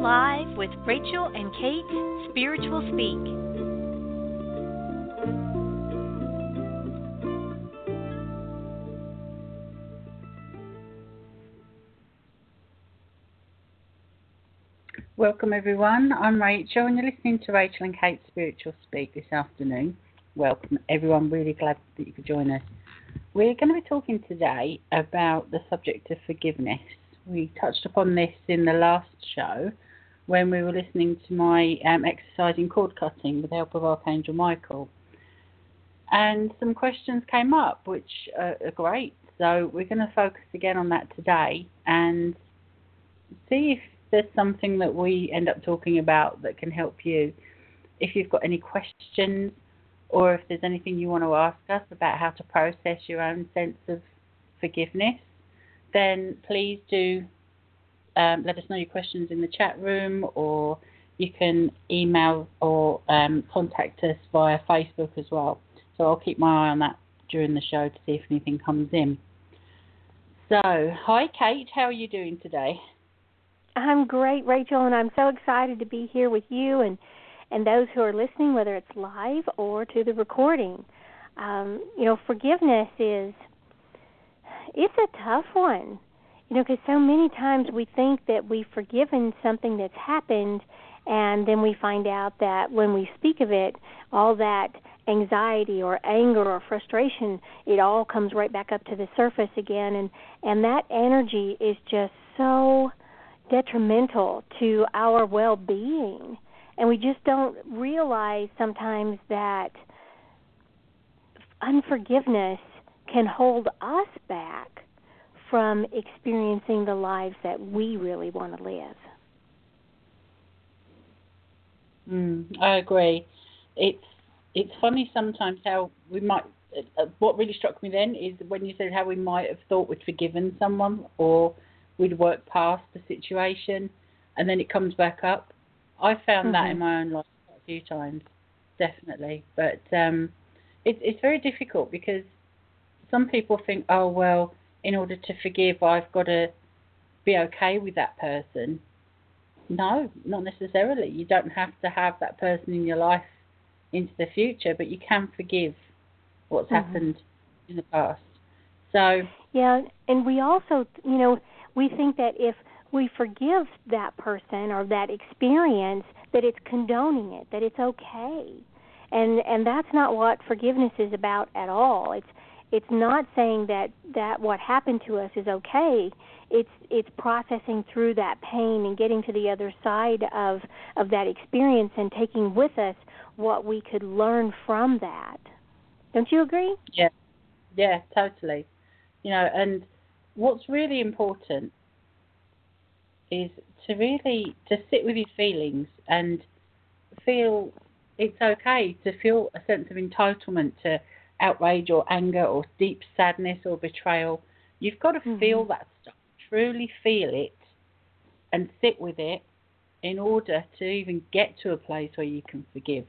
live with Rachel and Kate, Spiritual Speak. Welcome everyone. I'm Rachel and you're listening to Rachel and Kate Spiritual Speak this afternoon. Welcome everyone, really glad that you could join us. We're going to be talking today about the subject of forgiveness. We touched upon this in the last show when we were listening to my um, exercising cord cutting with the help of Archangel Michael. And some questions came up which are great. So we're going to focus again on that today and see if there's something that we end up talking about that can help you, if you've got any questions or if there's anything you want to ask us about how to process your own sense of forgiveness, then please do um, let us know your questions in the chat room or you can email or um, contact us via Facebook as well. So I'll keep my eye on that during the show to see if anything comes in. So, hi Kate, how are you doing today? I'm great, Rachel, and I'm so excited to be here with you and and those who are listening, whether it's live or to the recording. Um, you know, forgiveness is it's a tough one. You know, because so many times we think that we've forgiven something that's happened, and then we find out that when we speak of it, all that anxiety or anger or frustration, it all comes right back up to the surface again, and and that energy is just so detrimental to our well being. And we just don't realize sometimes that unforgiveness can hold us back from experiencing the lives that we really want to live. Mm, I agree. It's it's funny sometimes how we might. Uh, what really struck me then is when you said how we might have thought we'd forgiven someone or we'd work past the situation and then it comes back up. I found mm-hmm. that in my own life a few times, definitely. But um, it, it's very difficult because some people think, oh, well, in order to forgive, I've got to be okay with that person. No, not necessarily. You don't have to have that person in your life into the future, but you can forgive what's mm-hmm. happened in the past. So yeah, and we also, you know, we think that if we forgive that person or that experience that it's condoning it that it's okay and and that's not what forgiveness is about at all it's it's not saying that that what happened to us is okay. It's it's processing through that pain and getting to the other side of of that experience and taking with us what we could learn from that. Don't you agree? Yeah. Yeah totally. You know and what's really important is to really to sit with your feelings and feel it's okay to feel a sense of entitlement to outrage or anger or deep sadness or betrayal. You've got to mm-hmm. feel that stuff, truly feel it, and sit with it in order to even get to a place where you can forgive.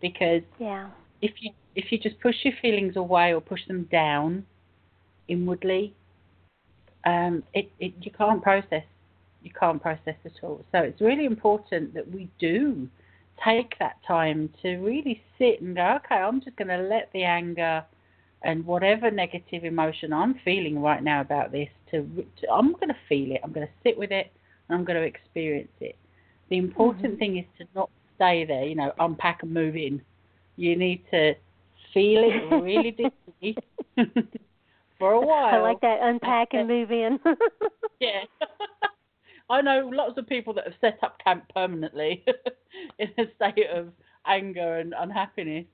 Because yeah. if you if you just push your feelings away or push them down inwardly, um, it, it you can't process you can't process at all. So it's really important that we do take that time to really sit and go, okay, I'm just going to let the anger and whatever negative emotion I'm feeling right now about this, to, to I'm going to feel it. I'm going to sit with it and I'm going to experience it. The important mm-hmm. thing is to not stay there, you know, unpack and move in. You need to feel it really deeply for a while. I like that unpack and move in. yeah. I know lots of people that have set up camp permanently in a state of anger and unhappiness.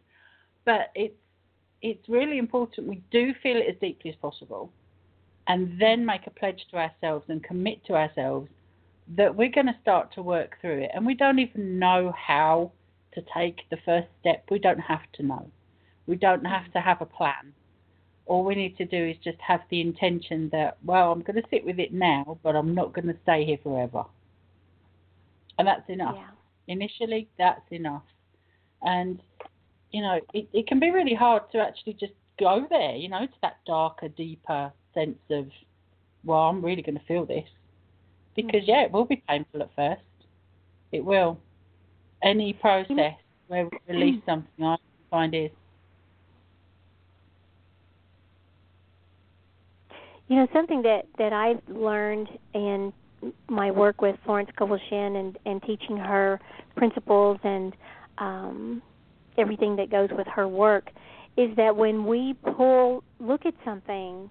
But it's it's really important we do feel it as deeply as possible and then make a pledge to ourselves and commit to ourselves that we're going to start to work through it. And we don't even know how to take the first step. We don't have to know. We don't have to have a plan all we need to do is just have the intention that, well, I'm going to sit with it now, but I'm not going to stay here forever. And that's enough. Yeah. Initially, that's enough. And, you know, it, it can be really hard to actually just go there, you know, to that darker, deeper sense of, well, I'm really going to feel this. Because, mm-hmm. yeah, it will be painful at first. It will. Any process where we release something, I find is. You know, something that that I've learned in my work with Florence Scovel and and teaching her principles and um everything that goes with her work is that when we pull look at something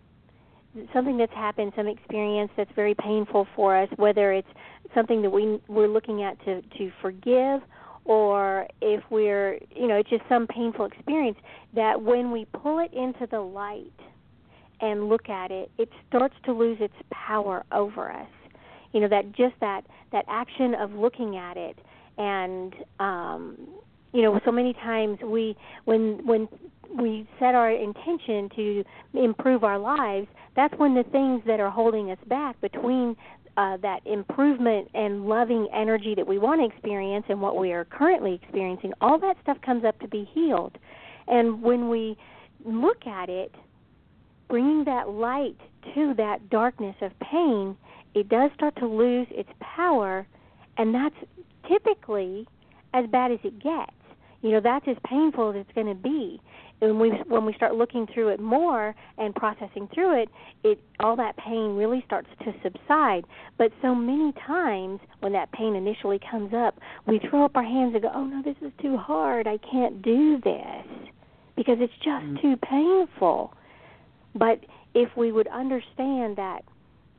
something that's happened some experience that's very painful for us whether it's something that we we're looking at to to forgive or if we're you know it's just some painful experience that when we pull it into the light and look at it it starts to lose its power over us you know that just that that action of looking at it and um you know so many times we when when we set our intention to improve our lives that's when the things that are holding us back between uh, that improvement and loving energy that we want to experience and what we are currently experiencing, all that stuff comes up to be healed. And when we look at it, bringing that light to that darkness of pain, it does start to lose its power, and that's typically as bad as it gets. You know, that's as painful as it's going to be. And we, when we start looking through it more and processing through it, it all that pain really starts to subside. But so many times when that pain initially comes up, we throw up our hands and go, "Oh no, this is too hard. I can't do this." Because it's just mm. too painful. But if we would understand that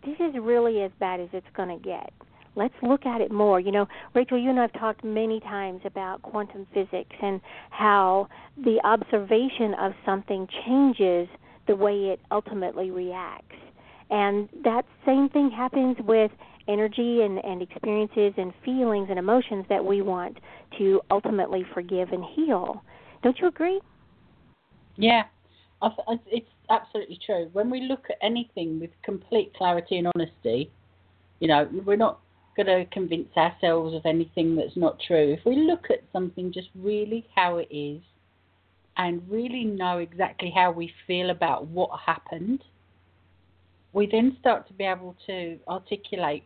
this is really as bad as it's going to get. Let's look at it more. You know, Rachel, you and I have talked many times about quantum physics and how the observation of something changes the way it ultimately reacts. And that same thing happens with energy and, and experiences and feelings and emotions that we want to ultimately forgive and heal. Don't you agree? Yeah, it's absolutely true. When we look at anything with complete clarity and honesty, you know, we're not going to convince ourselves of anything that's not true. If we look at something just really how it is and really know exactly how we feel about what happened, we then start to be able to articulate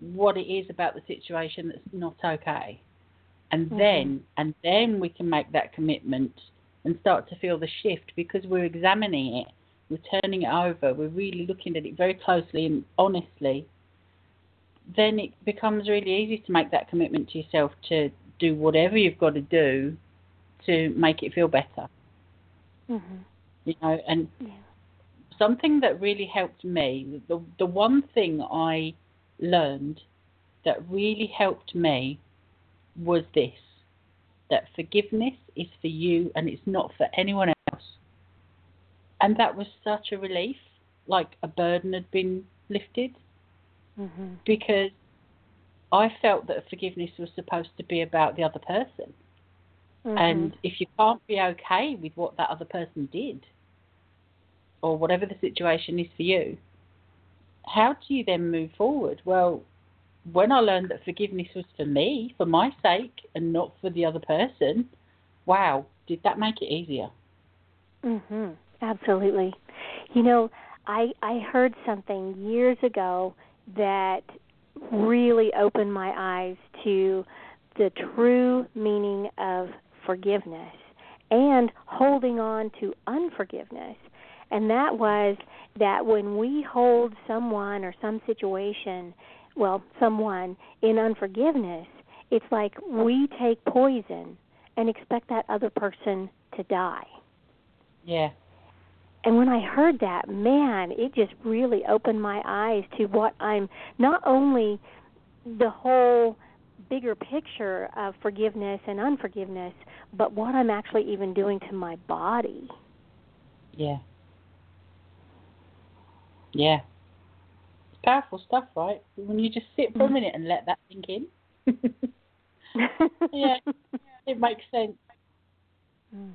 what it is about the situation that's not okay. And mm-hmm. then and then we can make that commitment and start to feel the shift because we're examining it, we're turning it over, we're really looking at it very closely and honestly then it becomes really easy to make that commitment to yourself to do whatever you've got to do to make it feel better. Mm-hmm. You know, and yeah. something that really helped me, the the one thing I learned that really helped me was this that forgiveness is for you and it's not for anyone else. And that was such a relief, like a burden had been lifted mm-hmm. because I felt that forgiveness was supposed to be about the other person. Mm-hmm. And if you can't be okay with what that other person did, or whatever the situation is for you, how do you then move forward? Well, when I learned that forgiveness was for me, for my sake, and not for the other person, wow, did that make it easier? Mhm. Absolutely. You know, I I heard something years ago that really opened my eyes to the true meaning of forgiveness and holding on to unforgiveness. And that was that when we hold someone or some situation, well, someone in unforgiveness, it's like we take poison and expect that other person to die. Yeah. And when I heard that, man, it just really opened my eyes to what I'm not only the whole bigger picture of forgiveness and unforgiveness, but what I'm actually even doing to my body. Yeah. Yeah. Powerful stuff, right? When you just sit for a mm. minute and let that sink in. yeah, it makes sense. Mm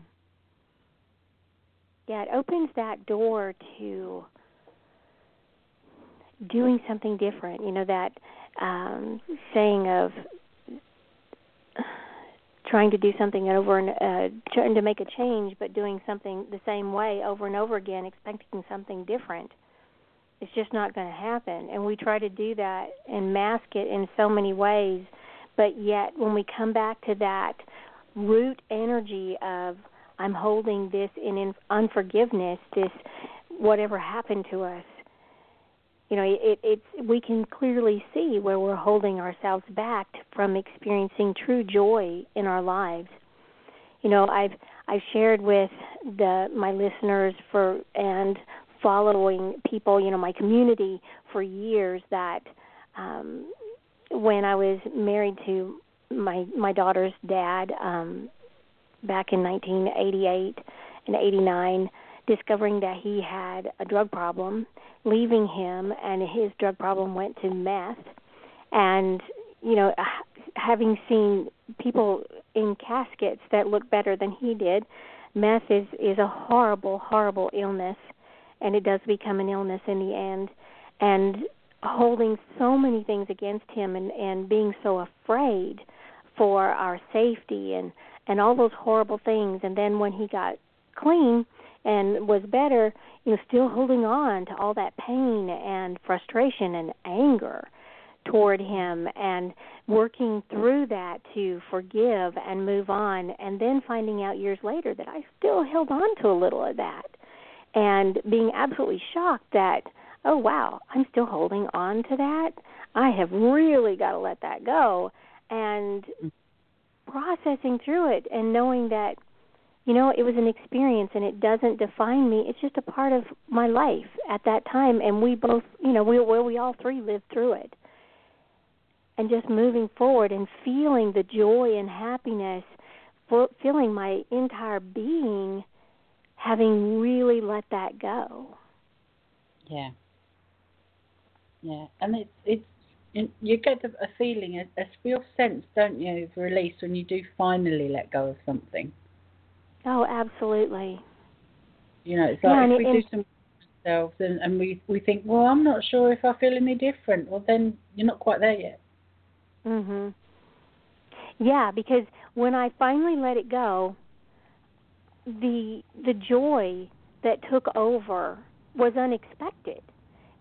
yeah, it opens that door to doing something different. You know that um, saying of trying to do something over and uh, trying to make a change, but doing something the same way over and over again, expecting something different. It's just not going to happen. And we try to do that and mask it in so many ways but yet when we come back to that root energy of I'm holding this in unforgiveness, this whatever happened to us. You know, it, it's we can clearly see where we're holding ourselves back from experiencing true joy in our lives. You know, I've I've shared with the my listeners for and following people, you know, my community for years that um when I was married to my my daughter's dad um back in 1988 and 89 discovering that he had a drug problem leaving him and his drug problem went to meth. And you know having seen people in caskets that look better than he did meth is is a horrible horrible illness and it does become an illness in the end. And holding so many things against him and and being so afraid for our safety and and all those horrible things. And then when he got clean and was better you know still holding on to all that pain and frustration and anger toward him and working through that to forgive and move on. And then finding out years later that I still held on to a little of that and being absolutely shocked that oh wow I'm still holding on to that. I have really got to let that go. And mm-hmm. processing through it and knowing that you know it was an experience and it doesn't define me. It's just a part of my life at that time. And we both you know we where we all three lived through it. And just moving forward and feeling the joy and happiness feeling my entire being having really let that go yeah yeah and it's it's you get a feeling, a, a real sense, don't you, of release when you do finally let go of something. Oh, absolutely. You know, it's like yeah, if we it, do some ourselves and, and we we think, well, I'm not sure if I feel any different. Well, then you're not quite there yet. Mhm. Yeah, because when I finally let it go, the the joy that took over was unexpected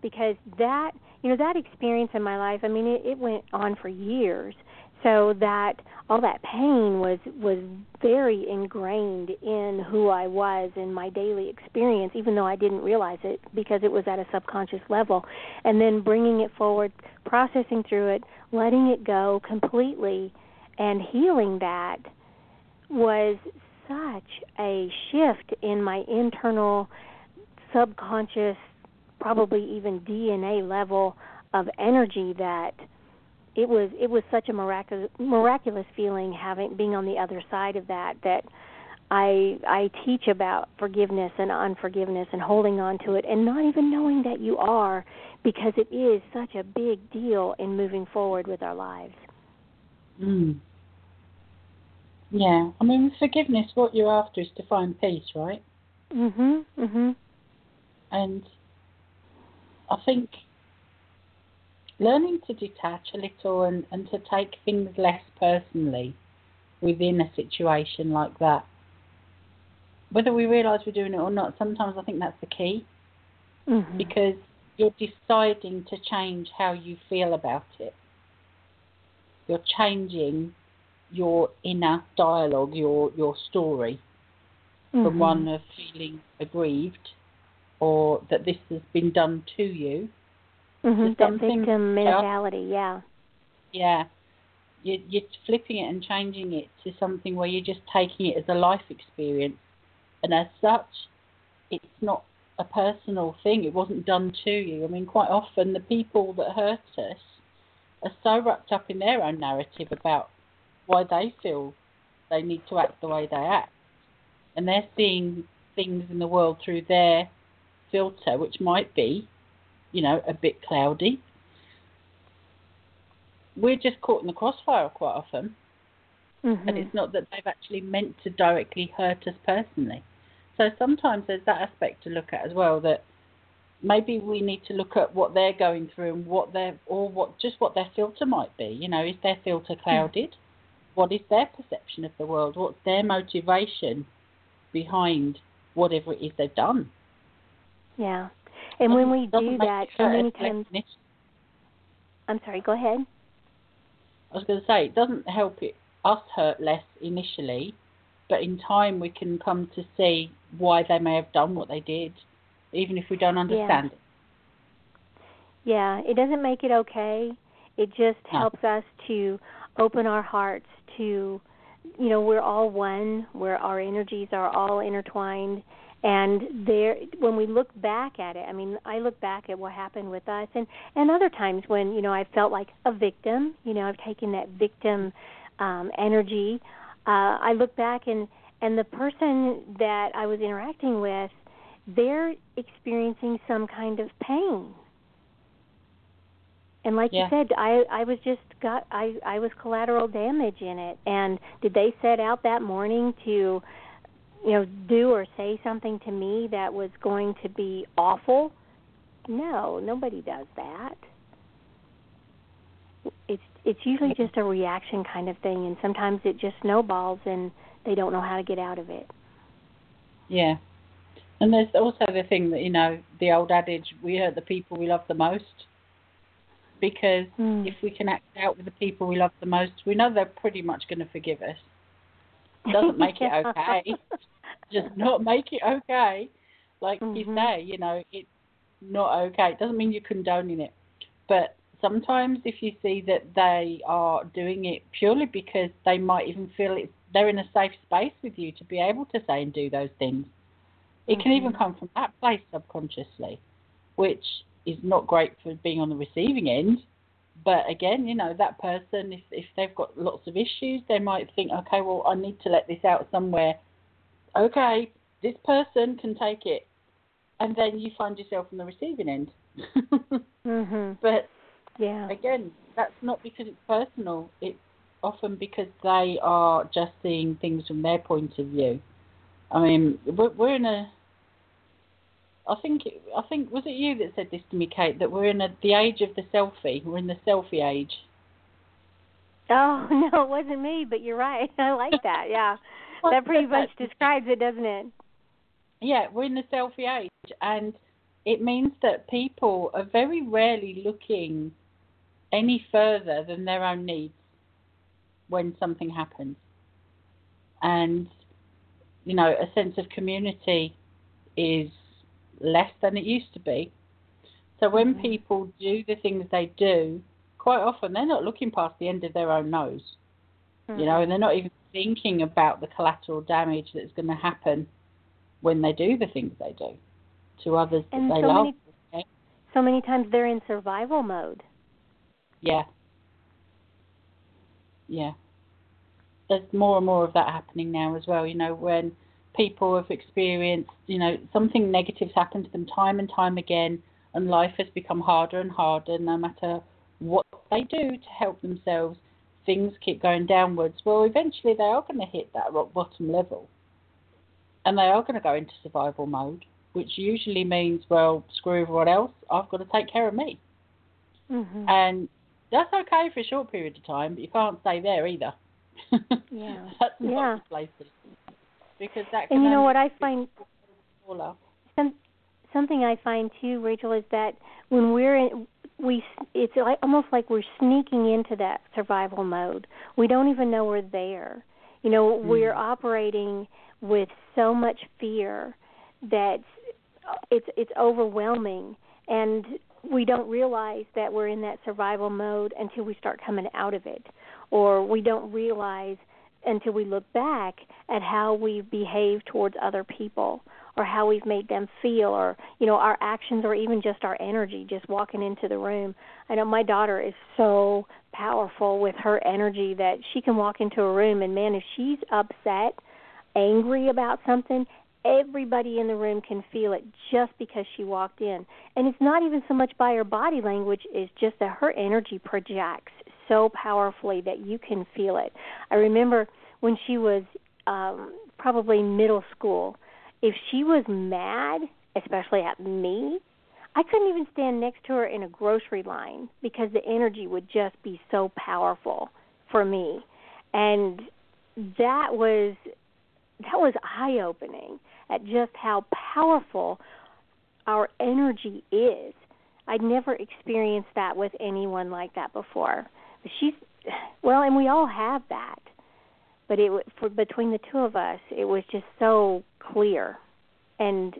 because that you know that experience in my life i mean it, it went on for years. So that all that pain was was very ingrained in who I was in my daily experience even though I didn't realize it because it was at a subconscious level. And then bringing it forward processing through it letting it go completely and healing that was such a shift in my internal subconscious probably even DNA level of energy that it was it was such a miraculous miraculous feeling having being on the other side of that that I I teach about forgiveness and unforgiveness and holding on to it and not even knowing that you are because it is such a big deal in moving forward with our lives. Mm. Yeah, I mean forgiveness. What you're after is to find peace, right? Mhm. Mhm. And I think learning to detach a little and, and to take things less personally within a situation like that, whether we realise we're doing it or not, sometimes I think that's the key mm-hmm. because you're deciding to change how you feel about it. You're changing your inner dialogue, your your story, mm-hmm. from one of feeling aggrieved or that this has been done to you. Mm-hmm, that victim mentality, yeah. Yeah. You, you're flipping it and changing it to something where you're just taking it as a life experience. And as such, it's not a personal thing. It wasn't done to you. I mean, quite often the people that hurt us are so wrapped up in their own narrative about why they feel they need to act the way they act. And they're seeing things in the world through their filter, which might be, you know, a bit cloudy. We're just caught in the crossfire quite often. Mm-hmm. And it's not that they've actually meant to directly hurt us personally. So sometimes there's that aspect to look at as well that maybe we need to look at what they're going through and what their or what just what their filter might be. You know, is their filter hmm. clouded? What is their perception of the world? What's their motivation behind whatever it is they've done? Yeah. And when we do that, so many times. I'm sorry, go ahead. I was going to say it doesn't help it us hurt less initially, but in time we can come to see why they may have done what they did, even if we don't understand yeah. it. Yeah, it doesn't make it okay. It just No. helps us to open our hearts to, you know, we're all one. Where our energies are all intertwined, and there, when we look back at it, I mean, I look back at what happened with us, and and other times when you know I felt like a victim. You know, I've taken that victim um, energy. Uh, I look back and and the person that I was interacting with, they're experiencing some kind of pain. And like Yeah. you said, I I was just got I I was collateral damage in it. And did they set out that morning to you know do or say something to me that was going to be awful? No, nobody does that. It's it's usually just a reaction kind of thing and sometimes it just snowballs and they don't know how to get out of it. Yeah. And there's also the thing that, you know, the old adage, we hurt the people we love the most. Because Mm. if we can act out with the people we love the most, we know they're pretty much going to forgive us. Doesn't make it okay. Just not make it okay. Like you Mhm. say, you know, it's not okay. It doesn't mean you're condoning it. But sometimes if you see that they are doing it purely because they might even feel it's, they're in a safe space with you to be able to say and do those things, it can even Mhm. come from that place subconsciously, which is not great for being on the receiving end. But again, you know, that person, if, if they've got lots of issues, they might think, okay, well, I need to let this out somewhere. Okay, this person can take it. And then you find yourself on the receiving end. mhm. but Yeah. again, that's not because it's personal. It's often because they are just seeing things from their point of view. I mean, we're, we're in a. I think I think was it you that said this to me, Kate? That we're in a, the age of the selfie. We're in the selfie age. Oh no, it wasn't me, but you're right. I like that. Yeah, that pretty much describes it, doesn't it? Yeah, we're in the selfie age, and it means that people are very rarely looking any further than their own needs when something happens. And, you know, a sense of community is less than it used to be. So when Mhm. people do the things they do, quite often they're not looking past the end of their own nose, you know, and they're not even thinking about the collateral damage that's going to happen when they do the things they do to others that And they so love. many- so many times they're in survival mode. Yeah. Yeah. There's more and more of that happening now as well, you know, when people have experienced, you know, something negative's happened to them time and time again and life has become harder and harder no matter what they do to help themselves, things keep going downwards. Well, eventually they are going to hit that rock bottom level. And they are going to go into survival mode, which usually means, well, screw everyone else, I've got to take care of me. Mhm. And that's okay for a short period of time, but you can't stay there either. Yeah. that's Yeah. not the place to because that. Can and you know what I find some something I find too, Rachel, is that when we're in, we it's like, almost like we're sneaking into that survival mode. We don't even know we're there. You know, we're Mm. operating with so much fear that it's it's overwhelming, and we don't realize that we're in that survival mode until we start coming out of it, or we don't realize until we look back at how we've behaved towards other people or how we've made them feel or you know our actions or even just our energy just walking into the room. I know my daughter is so powerful with her energy that she can walk into a room and man if she's upset angry about something everybody in the room can feel it just because she walked in. And it's not even so much by her body language it's just that her energy projects so powerfully that you can feel it i remember when she was um probably middle school if she was mad, especially at me, I couldn't even stand next to her in a grocery line because the energy would just be so powerful for me. And that was that was eye opening at just how powerful our energy is. I'd never experienced that with anyone like that before. She's well, and we all have that, but it for between the two of us, it was just so clear, and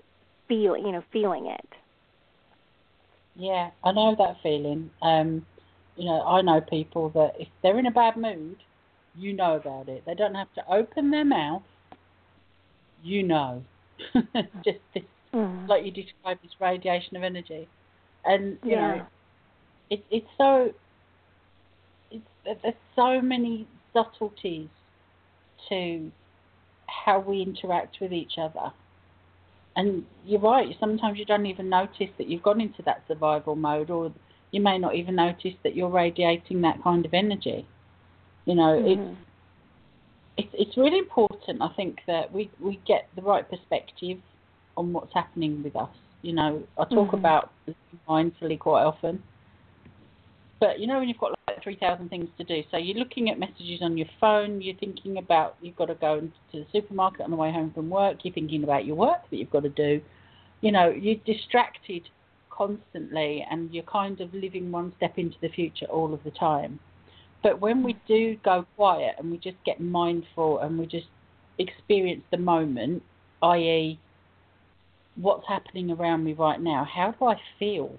feeling, you know, feeling it. Yeah, I know that feeling. Um, you know, I know people that if they're in a bad mood, you know about it. They don't have to open their mouth. You know, just this, mm. like you described, this radiation of energy, and you yeah. know, it, it's so. There's so many subtleties to how we interact with each other. And you're right, sometimes you don't even notice that you've gone into that survival mode, or you may not even notice that you're radiating that kind of energy. You know, mm-hmm. it's it's it's really important. I think that we we get the right perspective on what's happening with us. You know, I talk mm-hmm. about mindfully quite often, but you know when you've got like three thousand things to do, so you're looking at messages on your phone. You're thinking about you've got to go to the supermarket on the way home from work. You're thinking about your work that you've got to do. You know, you're distracted constantly, and you're kind of living one step into the future all of the time. But when we do go quiet and we just get mindful and we just experience the moment, i.e., what's happening around me right now, how do I feel?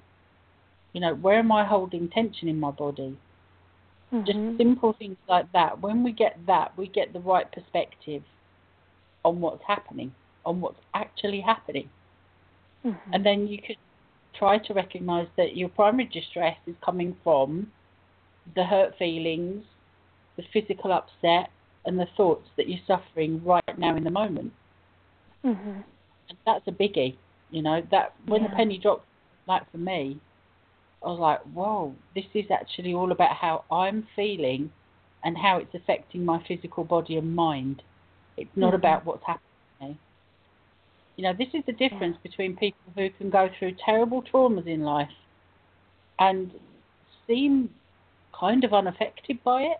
You know, where am I holding tension in my body? Mm-hmm. Just simple things like that. When we get that, we get the right perspective on what's happening, on what's actually happening. Mm-hmm. And then you could try to recognize that your primary distress is coming from the hurt feelings, the physical upset, and the thoughts that you're suffering right now in the moment. Mm-hmm. And that's a biggie, you know. That when yeah. the penny drops, like for me, I was like, whoa, this is actually all about how I'm feeling and how it's affecting my physical body and mind. It's not mm-hmm. about what's happening. You know, this is the difference between people who can go through terrible traumas in life and seem kind of unaffected by it,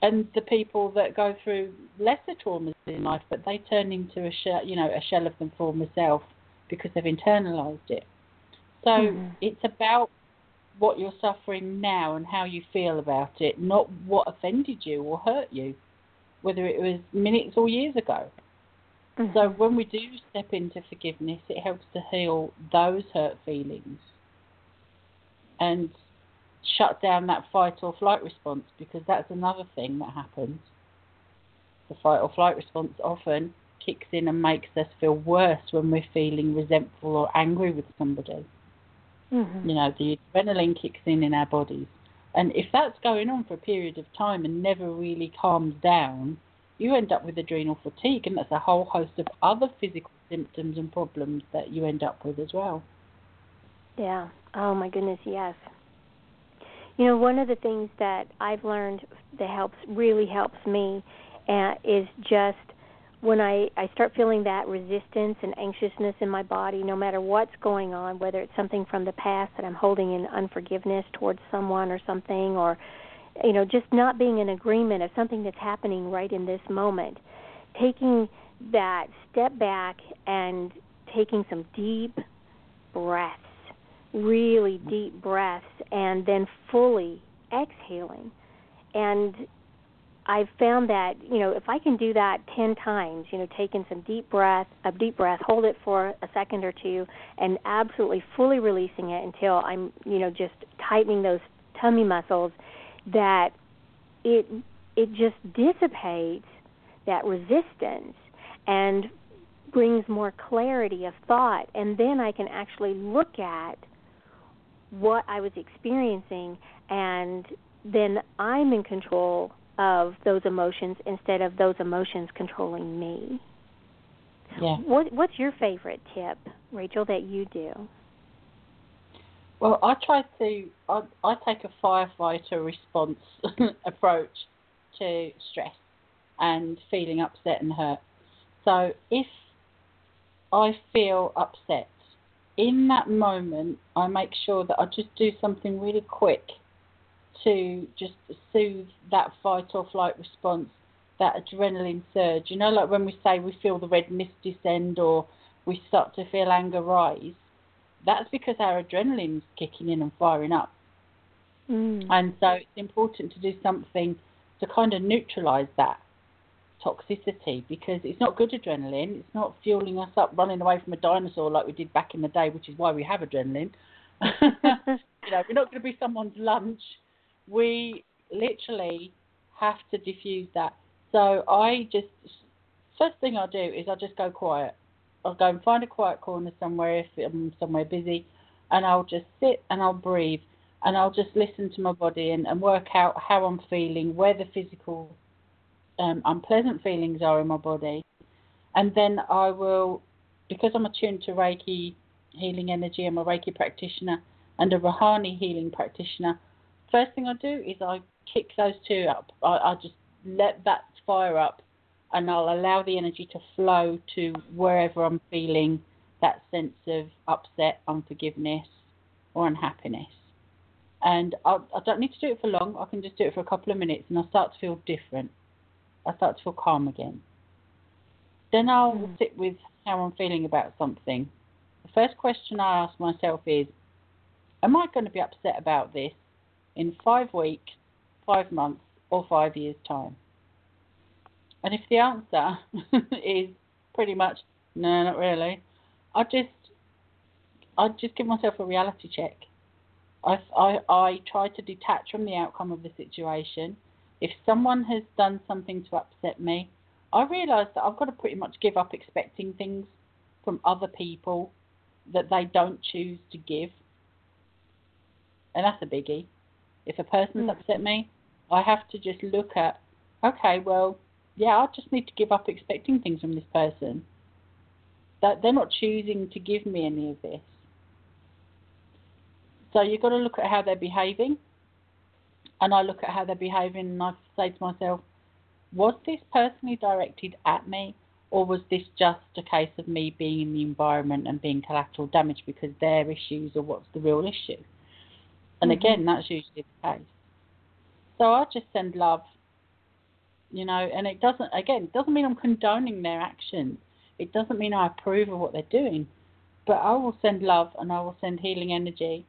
and the people that go through lesser traumas in life, but they turn into a shell, you know, a shell of them former self because they've internalized it. So mm-hmm. it's about what you're suffering now and how you feel about it, not what offended you or hurt you, whether it was minutes or years ago. Mm-hmm. So when we do step into forgiveness, it helps to heal those hurt feelings and shut down that fight or flight response because that's another thing that happens. The fight or flight response often kicks in and makes us feel worse when we're feeling resentful or angry with somebody. Mm-hmm. You know, the adrenaline kicks in in our bodies. And if that's going on for a period of time and never really calms down, you end up with adrenal fatigue, and that's a whole host of other physical symptoms and problems that you end up with as well. Yeah. Oh my goodness, yes. You know, one of the things that I've learned that helps really helps me uh, is just when I, I start feeling that resistance and anxiousness in my body, no matter what's going on, whether it's something from the past that I'm holding in unforgiveness towards someone or something, or you know, just not being in agreement of something that's happening right in this moment, taking that step back and taking some deep breaths really deep breaths and then fully exhaling. And I've found that, you know, if I can do that 10 times, you know, taking some deep breath, a deep breath, hold it for a second or two and absolutely fully releasing it until I'm, you know, just tightening those tummy muscles that it it just dissipates that resistance and brings more clarity of thought. And then I can actually look at what I was experiencing, and then I'm in control of those emotions instead of those emotions controlling me. Yeah. What What's your favorite tip, Rachel, that you do? Well, I try to. I, I take a firefighter response approach to stress and feeling upset and hurt. So if I feel upset in that moment, I make sure that I just do something really quick to just soothe that fight or flight response, that adrenaline surge. You know, like when we say we feel the red mist descend or we start to feel anger rise, that's because our adrenaline's kicking in and firing up. Mm. And so it's important to do something to kind of neutralize that toxicity because it's not good adrenaline. It's not fueling us up running away from a dinosaur like we did back in the day, which is why we have adrenaline. you know, we're not going to be someone's lunch. We literally have to diffuse that. So I just first thing I do is I just go quiet. I'll go and find a quiet corner somewhere if I'm somewhere busy, and I'll just sit and I'll breathe and I'll just listen to my body and, and work out how I'm feeling, where the physical um, unpleasant feelings are in my body, and then I will, because I'm attuned to Reiki healing energy, I'm a Reiki practitioner and a Rahanni healing practitioner. First thing I do is I kick those two up. I, I just let that fire up, and I'll allow the energy to flow to wherever I'm feeling that sense of upset, unforgiveness, or unhappiness and I, I don't need to do it for long. I can just do it for a couple of minutes, and I start to feel different. I start to feel calm again. Then I'll mm. sit with how I'm feeling about something. The first question I ask myself is, am I going to be upset about this in five weeks, five months, or five years' time? And if the answer is pretty much no, not really, I just I just give myself a reality check I, I, I try to detach from the outcome of the situation. If someone has done something to upset me, I realise that I've got to pretty much give up expecting things from other people that they don't choose to give. And that's a biggie. If a person's mm. upset me, I have to just look at, okay, well, yeah, I just need to give up expecting things from this person. That they're not choosing to give me any of this. So you've got to look at how they're behaving. And I look at how they're behaving and I say to myself, was this personally directed at me or was this just a case of me being in the environment and being collateral damage because their issues are what's the real issue? And mm-hmm. again, that's usually the case. So I just send love, you know, and it doesn't, again, it doesn't mean I'm condoning their actions. It doesn't mean I approve of what they're doing. But I will send love and I will send healing energy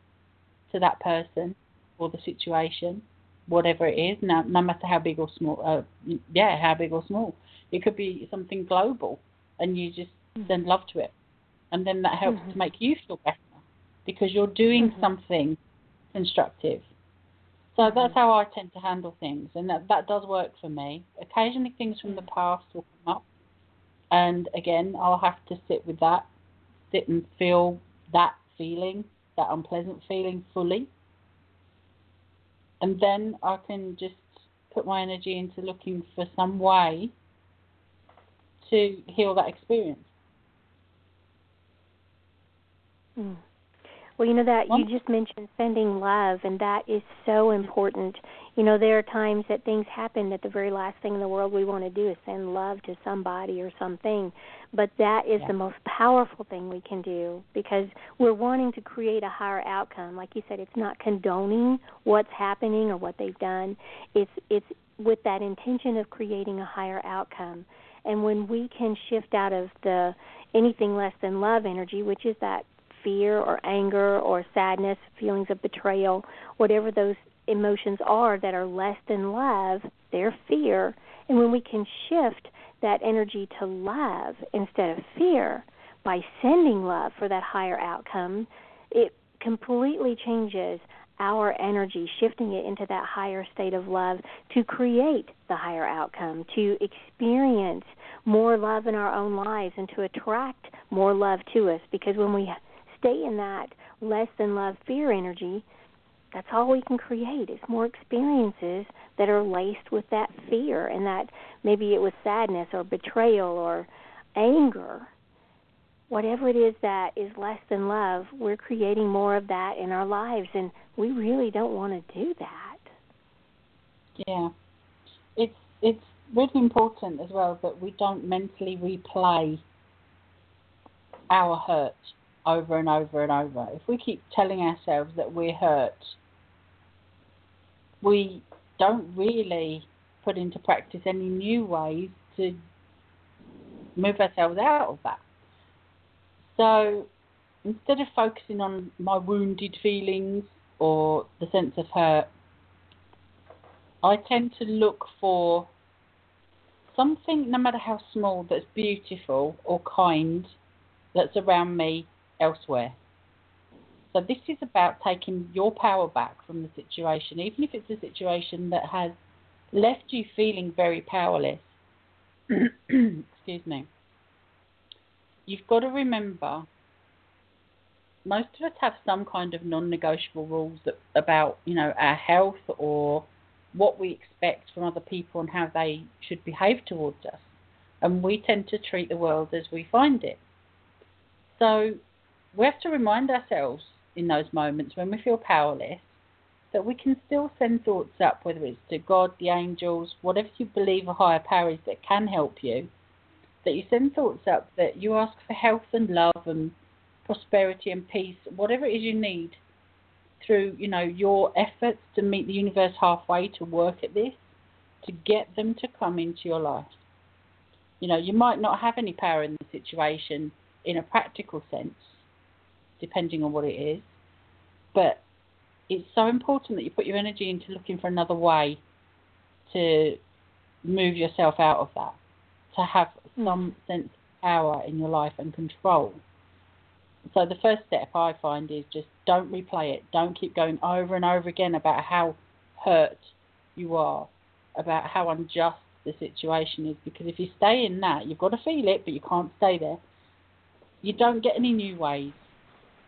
to that person or the situation, whatever it is, no, no matter how big or small. Uh, yeah, how big or small. It could be something global, and you just mm-hmm. send love to it, and then that helps mm-hmm. to make you feel better because you're doing mm-hmm. something constructive. So that's mm-hmm. how I tend to handle things, and that that does work for me. Occasionally, things from the past will come up, and again, I'll have to sit with that, sit and feel that feeling that unpleasant feeling fully. And then I can just put my energy into looking for some way to heal that experience. Mm. Well, you know that you just mentioned sending love, and that is so important. You know, there are times that things happen that the very last thing in the world we want to do is send love to somebody or something. But that is yeah. the most powerful thing we can do because we're wanting to create a higher outcome. Like you said, it's not condoning what's happening or what they've done. It's it's with that intention of creating a higher outcome. And when we can shift out of the anything less than love energy, which is that fear or anger or sadness, feelings of betrayal, whatever those emotions are that are less than love, they're fear. And when we can shift that energy to love instead of fear by sending love for that higher outcome, it completely changes our energy, shifting it into that higher state of love to create the higher outcome, to experience more love in our own lives, and to attract more love to us. Because when we stay in that less than love fear energy, that's all we can create is more experiences that are laced with that fear and that maybe it was sadness or betrayal or anger. Whatever it is that is less than love, we're creating more of that in our lives and we really don't want to do that. Yeah. It's it's really important as well that we don't mentally replay our hurt over and over and over. If we keep telling ourselves that we're hurt, we don't really put into practice any new ways to move ourselves out of that. So instead of focusing on my wounded feelings or the sense of hurt, I tend to look for something, no matter how small, that's beautiful or kind that's around me elsewhere. So this is about taking your power back from the situation, even if it's a situation that has left you feeling very powerless. Excuse me. You've got to remember most of us have some kind of non-negotiable rules that, about, you know, our health or what we expect from other people and how they should behave towards us. And we tend to treat the world as we find it. So we have to remind ourselves in those moments when we feel powerless that we can still send thoughts up, whether it's to God, the angels, whatever you believe a higher power is that can help you, that you send thoughts up, that you ask for health and love and prosperity and peace, whatever it is you need through, you know, your efforts to meet the universe halfway to work at this, to get them to come into your life. You know, you might not have any power in the situation in a practical sense, depending on what it is. But it's so important that you put your energy into looking for another way to move yourself out of that, to have mm. some sense of power in your life and control. So the first step I find is just don't replay it. Don't keep going over and over again about how hurt you are, about how unjust the situation is. Because if you stay in that, you've got to feel it, but you can't stay there. You don't get any new ways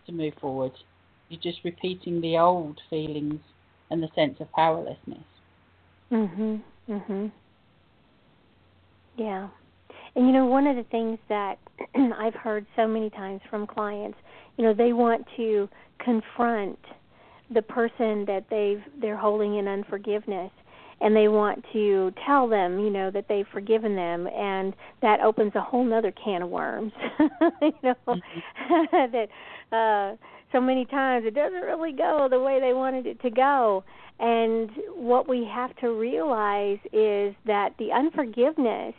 to move forward. You're just repeating the old feelings and the sense of powerlessness. Mhm. Mhm. Yeah. And you know, one of the things that I've heard so many times from clients, you know, they want to confront the person that they've they're holding in unforgiveness and they want to tell them, you know, that they've forgiven them, and that opens a whole other can of worms. you know, mm-hmm. that uh, so many times it doesn't really go the way they wanted it to go. And what we have to realize is that the unforgiveness,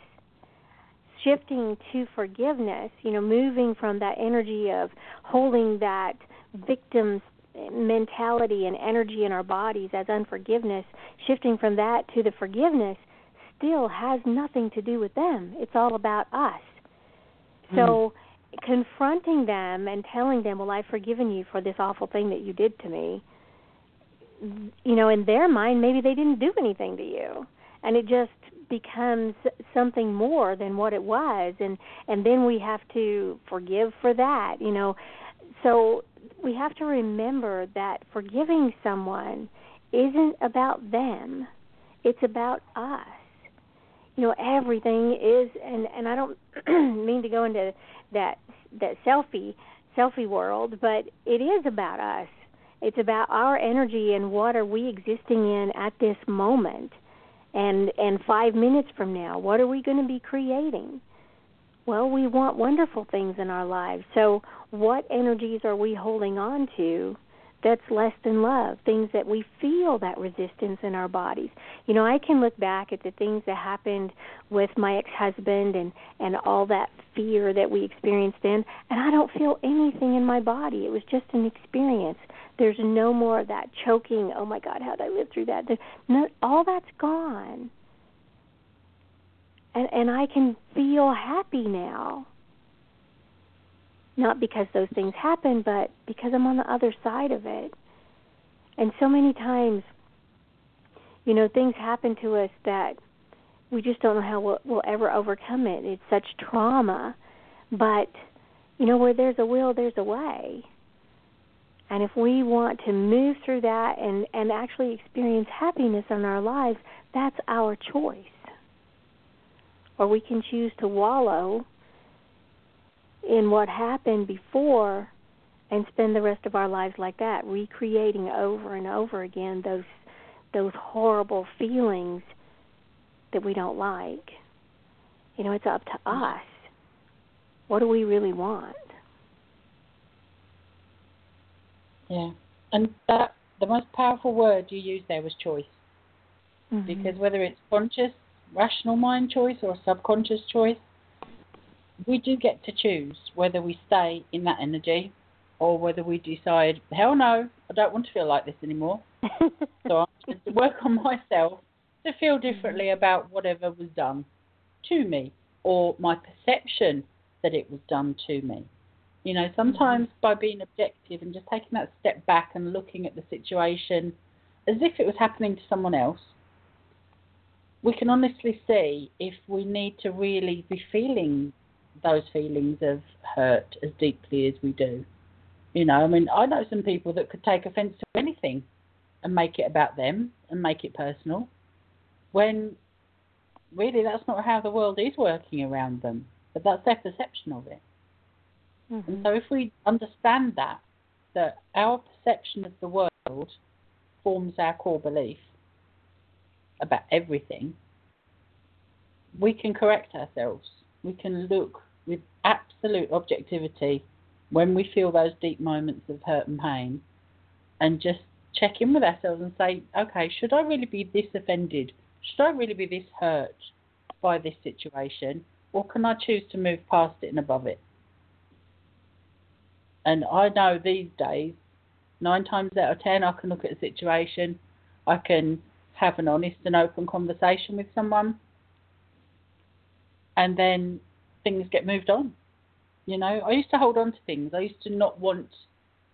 shifting to forgiveness, you know, moving from that energy of holding that victim's mentality and energy in our bodies as unforgiveness, shifting from that to the forgiveness still has nothing to do with them. It's all about us. So mm. confronting them and telling them, "Well, I've forgiven you for this awful thing that you did to me." You know, in their mind, maybe they didn't do anything to you, and it just becomes something more than what it was, and and then we have to forgive for that. You know, so we have to remember that forgiving someone isn't about them. It's about us. You know, everything is and and I don't mean to go into that that selfie selfie world, but it is about us. It's about our energy and what are we existing in at this moment. And and 5 minutes from now, what are we going to be creating? Well, we want wonderful things in our lives. So, what energies are we holding on to that's less than love? Things that we feel that resistance in our bodies. You know, I can look back at the things that happened with my ex-husband and and all that fear that we experienced then, and I don't feel anything in my body. It was just an experience. There's no more of that choking. Oh my God, how did I live through that? No, all that's gone and and I can feel happy now. Not because those things happen, but because I'm on the other side of it. And so many times, you know, things happen to us that we just don't know how we'll, we'll ever overcome it. It's such trauma, but you know, where there's a will, there's a way. And if we want to move through that and and actually experience happiness in our lives, that's our choice or we can choose to wallow in what happened before and spend the rest of our lives like that, recreating over and over again those those horrible feelings that we don't like. You know, it's up to us. What do we really want? Yeah. And that the most powerful word you used there was choice. Mm-hmm. Because whether it's conscious rational mind choice or a subconscious choice, we do get to choose whether we stay in that energy or whether we decide, hell no, I don't want to feel like this anymore. so I'm going to work on myself to feel differently about whatever was done to me or my perception that it was done to me. You know, sometimes by being objective and just taking that step back and looking at the situation as if it was happening to someone else, we can honestly see if we need to really be feeling those feelings of hurt as deeply as we do. You know, I mean, I know some people that could take offence to anything and make it about them and make it personal, when really that's not how the world is working around them, but that's their perception of it. Mm-hmm. And so if we understand that, that our perception of the world forms our core belief about everything, we can correct ourselves. We can look with absolute objectivity when we feel those deep moments of hurt and pain and just check in with ourselves and say, okay, should I really be this offended? Should I really be this hurt by this situation? Or can I choose to move past it and above it? And I know these days, nine times out of ten, I can look at a situation, I can have an honest and open conversation with someone, and then things get moved on. You know, I used to hold on to things. I used to not want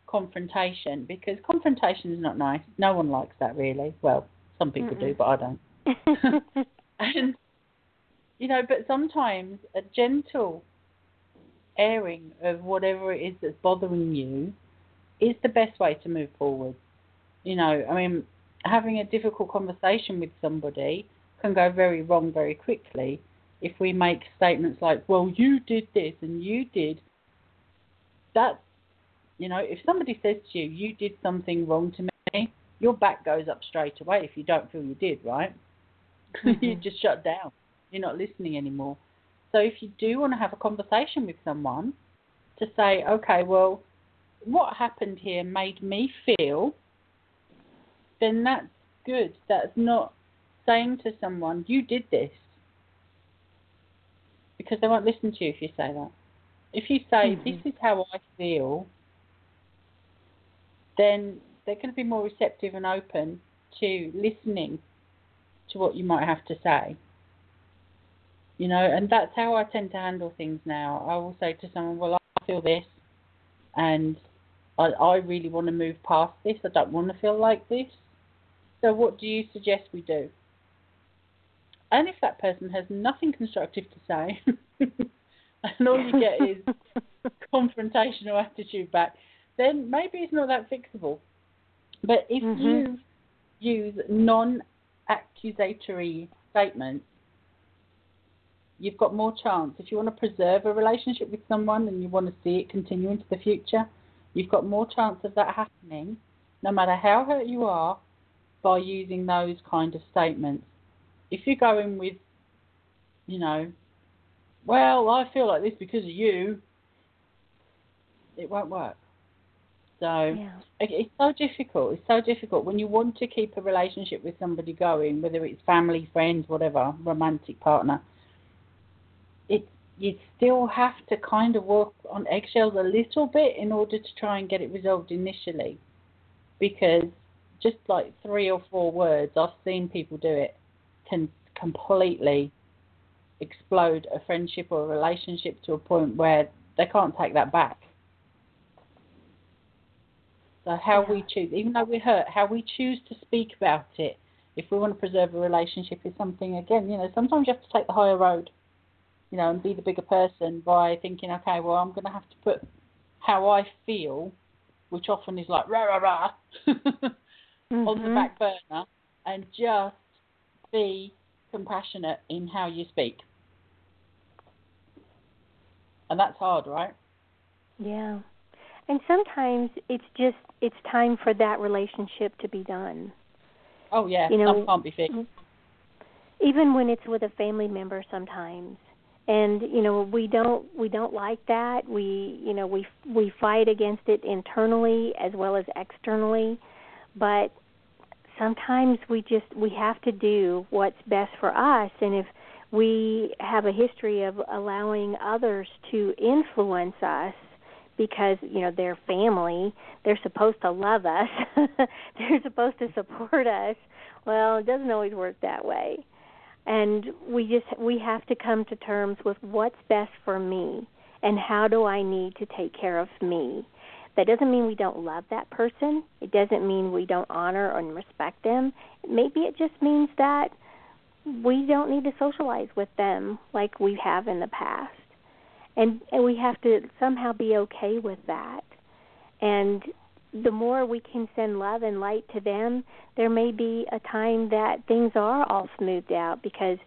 confrontation because confrontation is not nice. No one likes that really. Well, some people Mm-mm. do, but I don't. and you know, but sometimes a gentle airing of whatever it is that's bothering you is the best way to move forward. You know, I mean, having a difficult conversation with somebody can go very wrong very quickly if we make statements like, well, you did this and you did. That, you know, if somebody says to you, you did something wrong to me, your back goes up straight away if you don't feel you did, right? Mm-hmm. you just shut down. You're not listening anymore. So if you do want to have a conversation with someone to say, okay, well, what happened here made me feel, then that's good. That's not saying to someone, you did this. Because they won't listen to you if you say that. If you say, mm-hmm. this is how I feel, then they're going to be more receptive and open to listening to what you might have to say. You know, and that's how I tend to handle things now. I will say to someone, Well, I feel this, and I, I really want to move past this. I don't want to feel like this. So, what do you suggest we do? And if that person has nothing constructive to say, and all you get is confrontational attitude back, then maybe it's not that fixable. But if mm-hmm. you use non accusatory statements, you've got more chance. If you want to preserve a relationship with someone and you want to see it continue into the future, you've got more chance of that happening, no matter how hurt you are, by using those kind of statements. If you go in with, you know, well, I feel like this because of you, it won't work. So yeah. it's so difficult. It's so difficult when you want to keep a relationship with somebody going, whether it's family, friends, whatever, romantic partner. It you still have to kind of walk on eggshells a little bit in order to try and get it resolved initially, because just like three or four words, I've seen people do it, can completely explode a friendship or a relationship to a point where they can't take that back. So how yeah. we choose, even though we're hurt, how we choose to speak about it, if we want to preserve a relationship, is something. Again, you know, sometimes you have to take the higher road, you know, and be the bigger person by thinking, okay, well, I'm going to have to put how I feel, which often is like rah rah rah, mm-hmm. on the mm-hmm. back burner, and just be compassionate in how you speak. And that's hard, right? Yeah. And sometimes it's just it's time for that relationship to be done. Oh yeah, you know, can't be fixed. Mm-hmm. Even when it's with a family member, sometimes, and you know we don't we don't like that. We you know we we fight against it internally as well as externally, but sometimes we just we have to do what's best for us, and if we have a history of allowing others to influence us because you know they're family they're supposed to love us they're supposed to support us well it doesn't always work that way. And we just we have to come to terms with what's best for me and how do i need to take care of me that doesn't mean we don't love that person. It doesn't mean we don't honor and respect them. Maybe it just means that we don't need to socialize with them like we have in the past. And and we have to somehow be okay with that. And the more we can send love and light to them there may be a time that things are all smoothed out because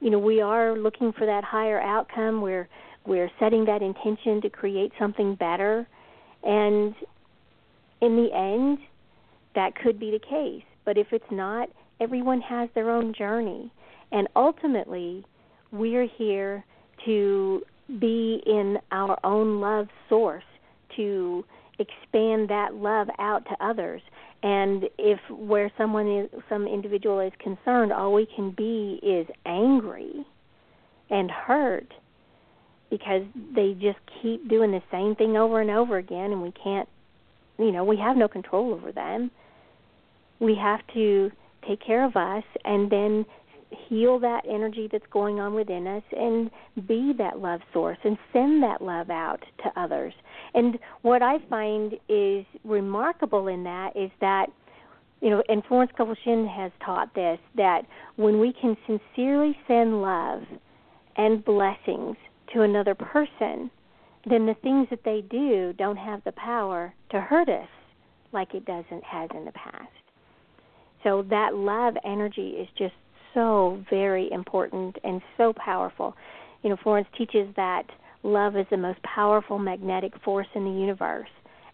you know we are looking for that higher outcome. We're we're setting that intention to create something better and in the end that could be the case. But if it's not everyone has their own journey. And ultimately we're here to be in our own love source to expand that love out to others. And if where someone is some individual is concerned all we can be is angry and hurt because they just keep doing the same thing over and over again and we can't you know we have no control over them we have to take care of us and then heal that energy that's going on within us and be that love source and send that love out to others. And what I find is remarkable in that is that you know, and Florence Scovel Shinn has taught this that when we can sincerely send love and blessings to another person, then the things that they do don't have the power to hurt us like it doesn't has in the past. So that love energy is just so very important and so powerful. You know, Florence teaches that love is the most powerful magnetic force in the universe,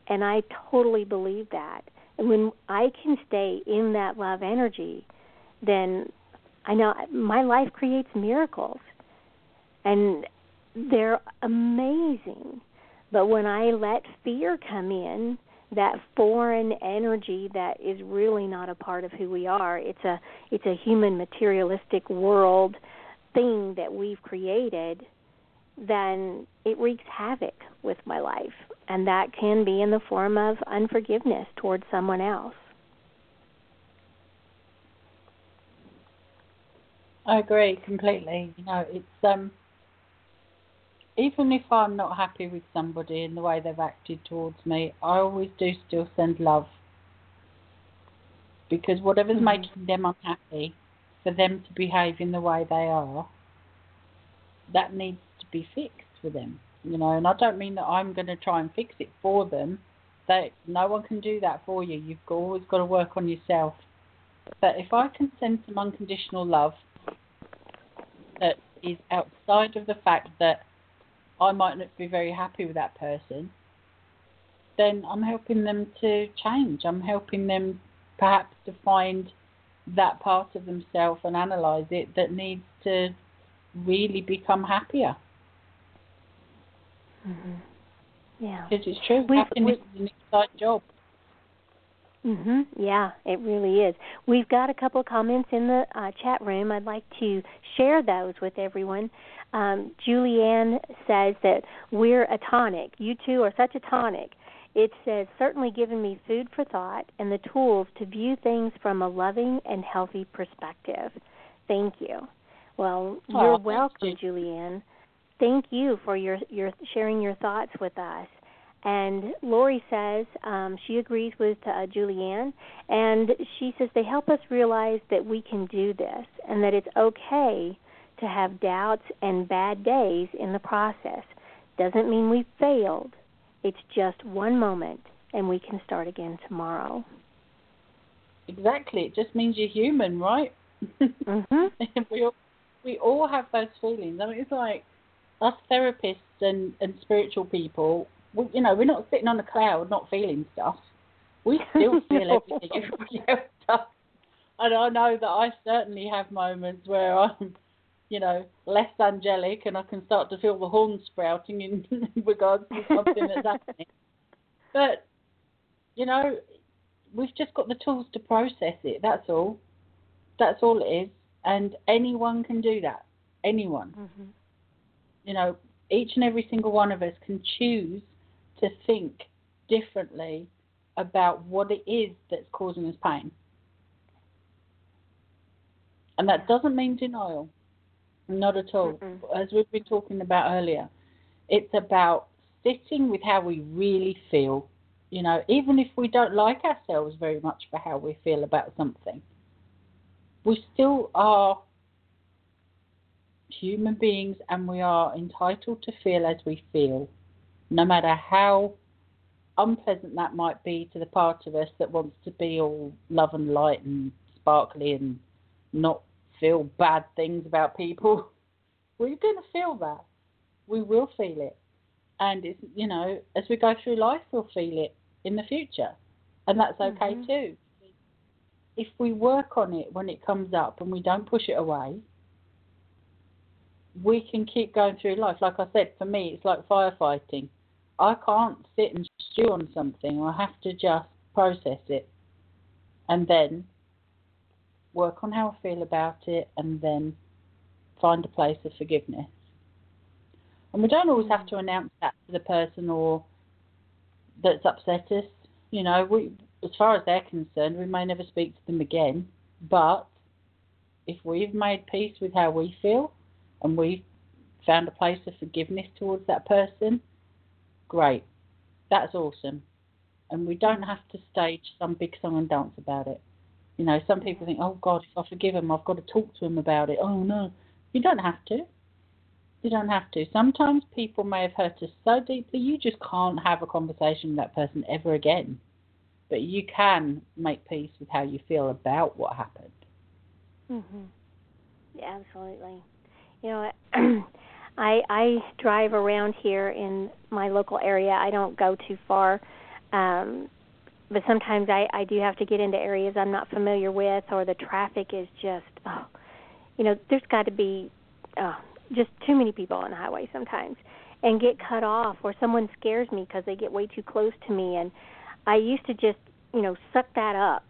and I totally believe that. And when I can stay in that love energy, then I know my life creates miracles, and they're amazing. But when I let fear come in, that foreign energy that is really not a part of who we are. It's a it's a human materialistic world thing that we've created, then it wreaks havoc with my life. And that can be in the form of unforgiveness towards someone else. I agree completely. You know, it's um even if I'm not happy with somebody and the way they've acted towards me, I always do still send love. Because whatever's mm-hmm. making them unhappy, for them to behave in the way they are, that needs to be fixed for them. You know, and I don't mean that I'm going to try and fix it for them. That no one can do that for you. You've always got to work on yourself. But if I can send some unconditional love that is outside of the fact that I might not be very happy with that person, then I'm helping them to change. I'm helping them perhaps to find that part of themselves and analyze it that needs to really become happier. Mm-hmm. Yeah. Because it's true, we happiness we, is an exciting job. Mhm. Yeah, it really is. We've got a couple of comments in the uh, chat room. I'd like to share those with everyone. Um, Julianne says that we're a tonic. You two are such a tonic. It says certainly given me food for thought and the tools to view things from a loving and healthy perspective. Thank you. Well, you're welcome, you. Julianne. Thank you for your your sharing your thoughts with us. And Lori says um, she agrees with uh, Julianne, and she says they help us realize that we can do this and that it's okay to have doubts and bad days in the process. Doesn't mean we failed. It's just one moment, and we can start again tomorrow. Exactly. It just means you're human, right? Mm-hmm. we all, we all have those feelings. I mean, it's like us therapists and and spiritual people we, you know, we're not sitting on a cloud not feeling stuff. We still feel everything everybody else does. And I know that I certainly have moments where I'm, you know, less angelic and I can start to feel the horns sprouting in, in regards to something that's happening. But, you know, we've just got the tools to process it. That's all. That's all it is. And anyone can do that. Anyone. Mm-hmm. You know, each and every single one of us can choose to think differently about what it is that's causing us pain. And that doesn't mean denial. Not at all. Mm-mm. As we've been talking about earlier, it's about sitting with how we really feel. You know, even if we don't like ourselves very much for how we feel about something, we still are human beings and we are entitled to feel as we feel, no matter how unpleasant that might be to the part of us that wants to be all love and light and sparkly and not feel bad things about people. We're going to feel that. We will feel it. And it's, you know, as we go through life, we'll feel it in the future. And that's okay Mhm. too. If we work on it when it comes up and we don't push it away, we can keep going through life. Like I said, for me, it's like firefighting. I can't sit and stew on something. I have to just process it and then work on how I feel about it and then find a place of forgiveness. And we don't always have to announce that to the person or that's upset us. You know, we as far as they're concerned, we may never speak to them again. But if we've made peace with how we feel and we've found a place of forgiveness towards that person, great. That's awesome. And we don't have to stage some big song and dance about it. You know, some people think, oh God, if I forgive him, I've got to talk to him about it. Oh no, you don't have to. You don't have to. Sometimes people may have hurt us so deeply, you just can't have a conversation with that person ever again. But you can make peace with how you feel about what happened. Mhm. Yeah, absolutely. You know, I I drive around here in my local area. I don't go too far. Um but sometimes I I do have to get into areas I'm not familiar with or the traffic is just oh you know, there's got to be oh, just too many people on the highway sometimes and get cut off or someone scares me because they get way too close to me and I used to just, you know, suck that up.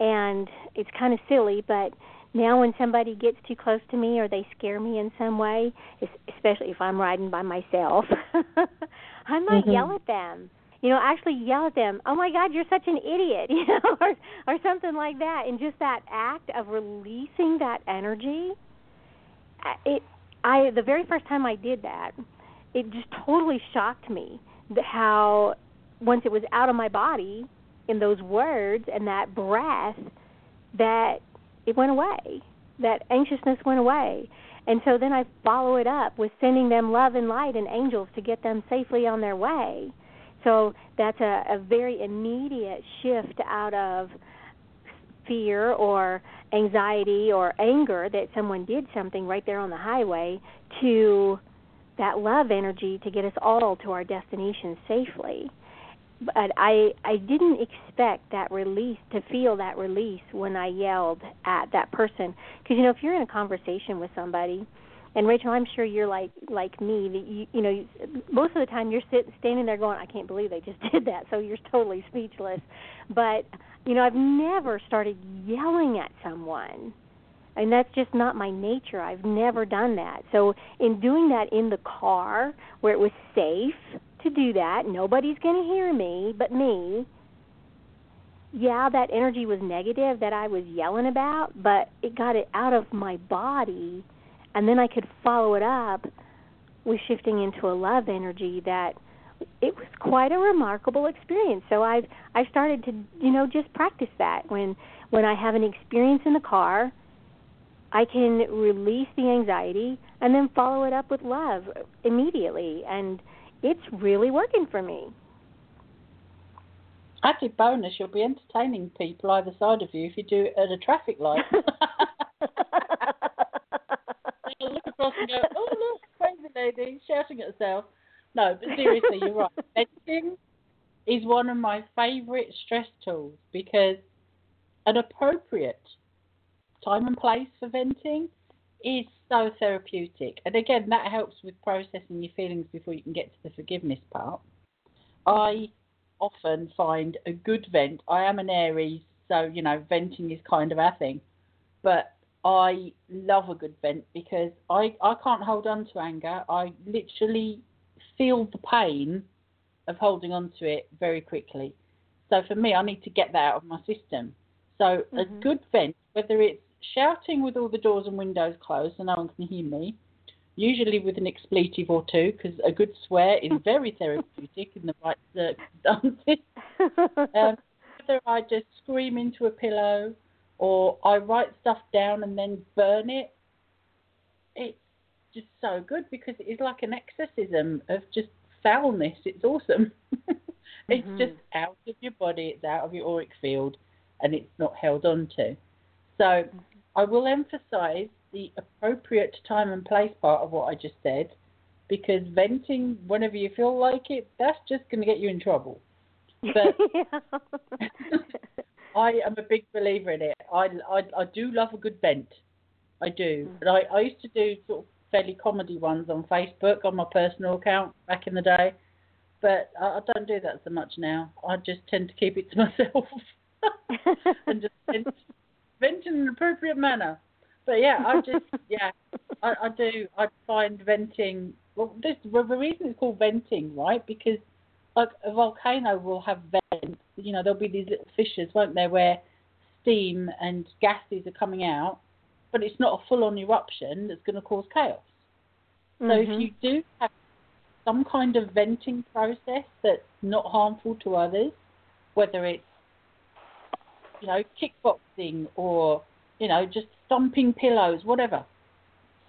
And it's kind of silly, but now when somebody gets too close to me or they scare me in some way, especially if I'm riding by myself, I might Mhm. yell at them. You know, actually yell at them. Oh my God, you're such an idiot, you know, or or something like that. And just that act of releasing that energy, I- it I the very first time I did that, it just totally shocked me how once it was out of my body in those words and that breath that it went away. That anxiousness went away. And so then i follow it up with sending them love and light and angels to get them safely on their way. So that's a, a very immediate shift out of fear or anxiety or anger that someone did something right there on the highway to that love energy to get us all to our destination safely. But I I didn't expect that release to feel that release when I yelled at that person because you know if you're in a conversation with somebody and Rachel I'm sure you're like like me that you you know you, most of the time you're sitting standing there going I can't believe they just did that so you're totally speechless but you know I've never started yelling at someone and that's just not my nature. I've never done that. So in doing that in the car where it was safe to do that, nobody's going to hear me but me. Yeah, that energy was negative that I was yelling about, but it got it out of my body and then I could follow it up with shifting into a love energy that it was quite a remarkable experience. So I've I've started to, you know, just practice that when when I have an experience in the car, I can release the anxiety and then follow it up with love immediately. And it's really working for me. Added bonus, you'll be entertaining people either side of you if you do it at a traffic light. They'll look across and go, oh, look, crazy lady shouting at herself. No, but seriously, you're right. Venting is one of my favourite stress tools because an appropriate time and place for venting is so therapeutic. And again, that helps with processing your feelings before you can get to the forgiveness part. I often find a good vent. I am an Aries, so you know, venting is kind of our thing. But I love a good vent because I, I can't hold on to anger. I literally feel the pain of holding on to it very quickly. So for me, I need to get that out of my system. So mm-hmm. a good vent, whether it's shouting with all the doors and windows closed so no one can hear me, usually with an expletive or two, because a good swear is very therapeutic in the right circumstances. um, whether I just scream into a pillow or I write stuff down and then burn it, it's just so good because it is like an exorcism of just foulness. It's awesome. it's mm-hmm. just out of your body, it's out of your auric field, and it's not held on to. So. I will emphasize the appropriate time and place part of what I just said because venting whenever you feel like it, that's just going to get you in trouble. But I am a big believer in it. I, I, I do love a good vent. I do. Mm. But I, I used to do sort of fairly comedy ones on Facebook on my personal account back in the day. But I, I don't do that so much now. I just tend to keep it to myself and just vent, vent in an appropriate manner. But yeah, I just yeah, I, I do. I find venting. Well, this well, the reason it's called venting, right? Because like a volcano will have vents. You know, there'll be these little fissures, won't there, where steam and gases are coming out, but it's not a full-on eruption that's going to cause chaos. Mm-hmm. So if mm-hmm. you do have some kind of venting process that's not harmful to others, whether it's you know kickboxing or you know just stomping pillows, whatever,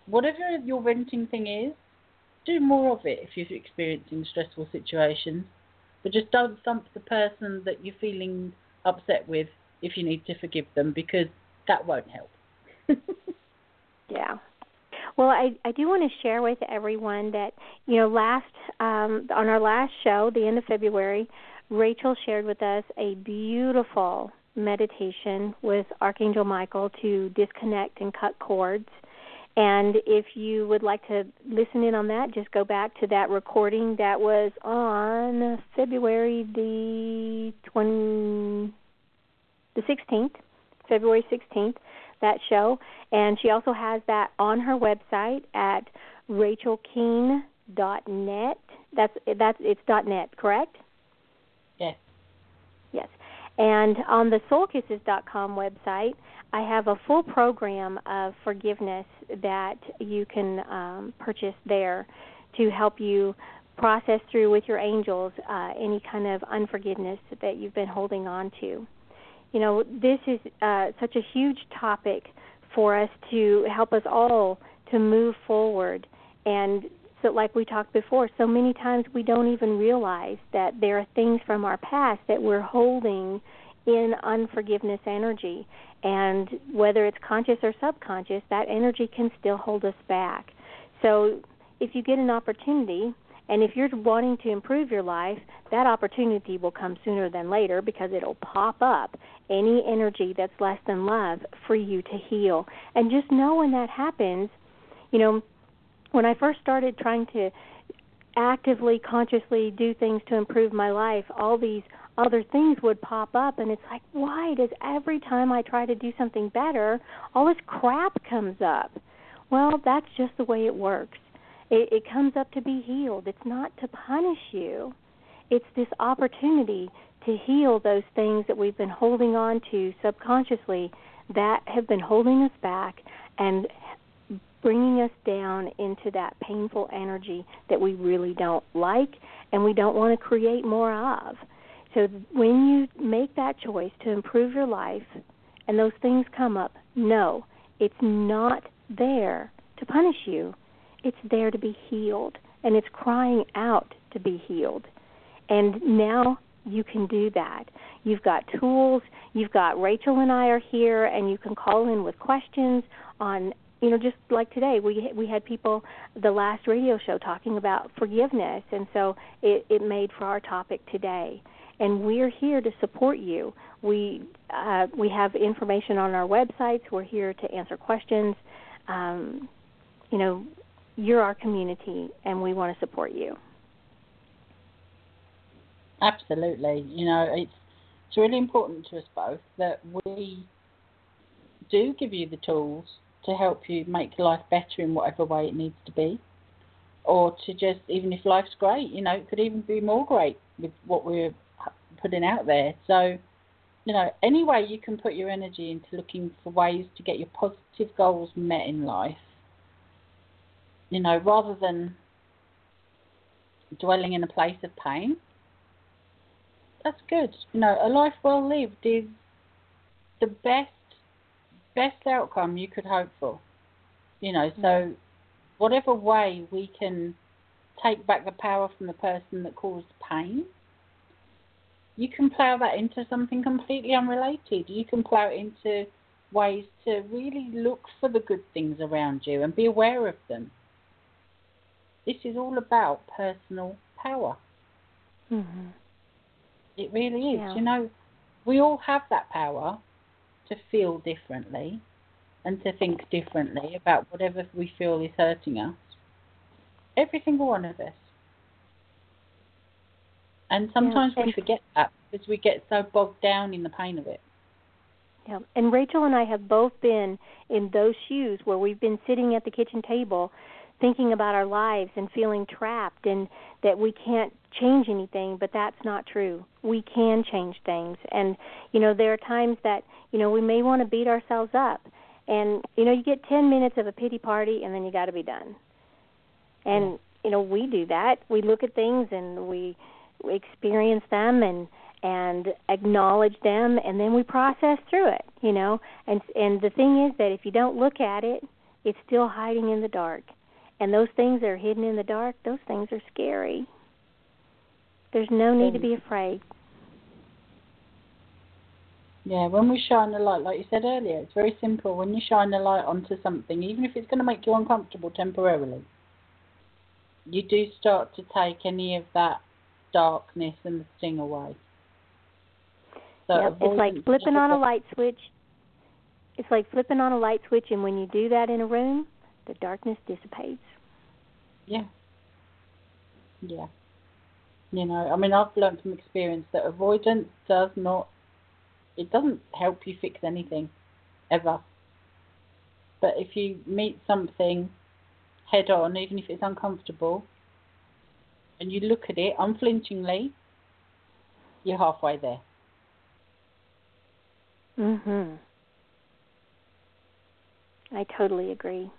whatever your venting thing is, do more of it if you're experiencing stressful situations. But just don't stump the person that you're feeling upset with if you need to forgive them because that won't help. yeah. Well, I I do want to share with everyone that you know last um, on our last show, the end of February, Rachel shared with us a beautiful meditation with Archangel Michael to disconnect and cut cords. And if you would like to listen in on that, just go back to that recording that was on February the 20, the 16th, February 16th, that show. And she also has that on her website at rachelkeene.net. That's that's it's .net, correct? Yes. And on the soulkisses.com website, I have a full program of forgiveness that you can um, purchase there to help you process through with your angels uh, any kind of unforgiveness that you've been holding on to. You know, this is uh, such a huge topic for us to help us all to move forward. And so, like we talked before, so many times we don't even realize that there are things from our past that we're holding in unforgiveness energy. And whether it's conscious or subconscious, that energy can still hold us back. So if you get an opportunity, and if you're wanting to improve your life, that opportunity will come sooner than later because it'll pop up any energy that's less than love for you to heal. And just know when that happens, you know, when I first started trying to actively, consciously do things to improve my life, all these other things would pop up and it's like why does every time i try to do something better all this crap comes up? Well that's just the way it works. It, it comes up to be healed. It's not to punish you. It's this opportunity to heal those things that we've been holding on to subconsciously that have been holding us back and bringing us down into that painful energy that we really don't like and we don't want to create more of. So when you make that choice to improve your life and those things come up, no, it's not there to punish you. It's there to be healed. And it's crying out to be healed. And now you can do that. You've got tools. You've got Rachel and I are here, and you can call in with questions on you know just like today we we had people the last radio show talking about forgiveness and so it it made for our topic today and we're here to support you. We uh, we have information on our websites. We're here to answer questions. Um, you know, you're our community, and we want to support you. Absolutely. You know, it's it's really important to us both that we do give you the tools to help you make life better in whatever way it needs to be, or to just even if life's great, you know, it could even be more great with what we're putting out there. So, you know, any way you can put your energy into looking for ways to get your positive goals met in life, you know, rather than dwelling in a place of pain, that's good. You know, a life well lived is the best best outcome you could hope for. You know, so whatever way we can take back the power from the person that caused pain, you can plough that into something completely unrelated. You can plough it into ways to really look for the good things around you and be aware of them. This is all about personal power. Mm-hmm. It really is. Yeah. You know, we all have that power to feel differently and to think differently about whatever we feel is hurting us. Every single one of us. And sometimes Yeah. we forget that because we get so bogged down in the pain of it. Yeah. And Rachel and I have both been in those shoes where we've been sitting at the kitchen table thinking about our lives and feeling trapped and that we can't change anything, but that's not true. We can change things. And you know, there are times that, you know, we may want to beat ourselves up. And you know, you get 10 minutes of a pity party and then you got to be done. And you know, we do that. We look at things and we, we experience them and and acknowledge them and then we process through it you know and and the thing is that if you don't look at it it's still hiding in the dark and those things that are hidden in the dark those things are scary there's no need to be afraid Yeah, when we shine the light, like you said earlier, it's very simple. When you shine the light onto something, even if it's going to make you uncomfortable temporarily, you do start to take any of that darkness and the sting away. So yep. it's like flipping on a light switch it's like flipping on a light switch and when you do that in a room the darkness dissipates Yeah. Yeah. You know, I mean, I've learned from experience that avoidance does not, it doesn't help you fix anything, ever. But if you meet something head on, even if it's uncomfortable, and you look at it unflinchingly, you're halfway there. Mhm. I totally agree.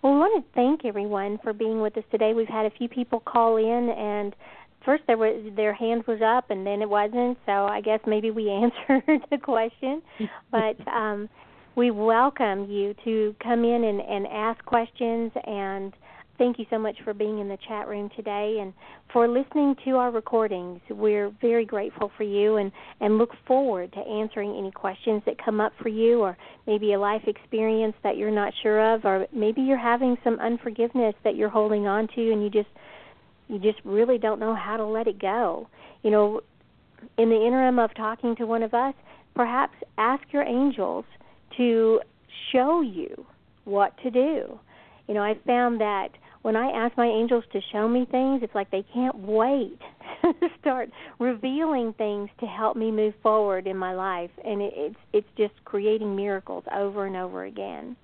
Well, we want to thank everyone for being with us today. We've had a few people call in, and first there was their hand was up, and then it wasn't. So I guess maybe we answered the question, but um, we welcome you to come in and, and ask questions. And thank you so much for being in the chat room today and for listening to our recordings. We're very grateful for you, and and look forward to answering any questions that come up for you, or maybe a life experience that you're not sure of, or maybe you're having some unforgiveness that you're holding on to, and you just you just really don't know how to let it go. You know, in the interim of talking to one of us, perhaps ask your angels to show you what to do. You know, I found that when I ask my angels to show me things, it's like they can't wait to start revealing things to help me move forward in my life, and it, it's it's just creating miracles over and over again.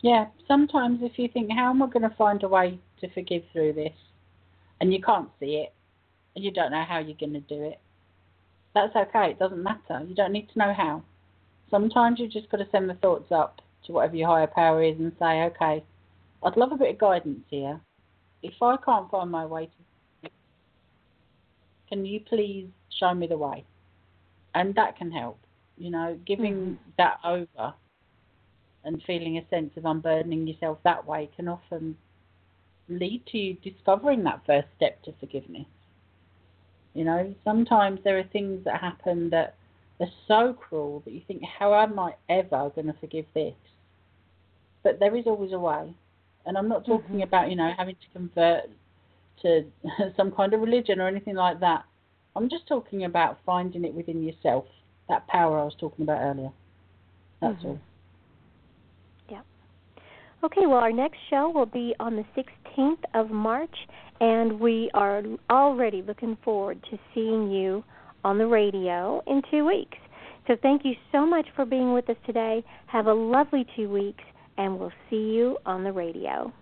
Yeah, sometimes if you think, how am I going to find a way to forgive through this? And you can't see it, and you don't know how you're going to do it, that's okay. It doesn't matter. You don't need to know how. Sometimes you've just got to send the thoughts up to whatever your higher power is and say, okay, I'd love a bit of guidance here. If I can't find my way to can you please show me the way? And that can help. You know, giving Mhm. that over and feeling a sense of unburdening yourself that way can often lead to you discovering that first step to forgiveness. You know, sometimes there are things that happen that are so cruel that you think, how am I ever going to forgive this? But there is always a way. And I'm not talking Mhm. about, you know, having to convert to some kind of religion or anything like that. I'm just talking about finding it within yourself, that power I was talking about earlier. That's Mhm. all. Okay, well, our next show will be on the 16th of March, and we are already looking forward to seeing you on the radio in two weeks. So, thank you so much for being with us today. Have a lovely two weeks, and we'll see you on the radio.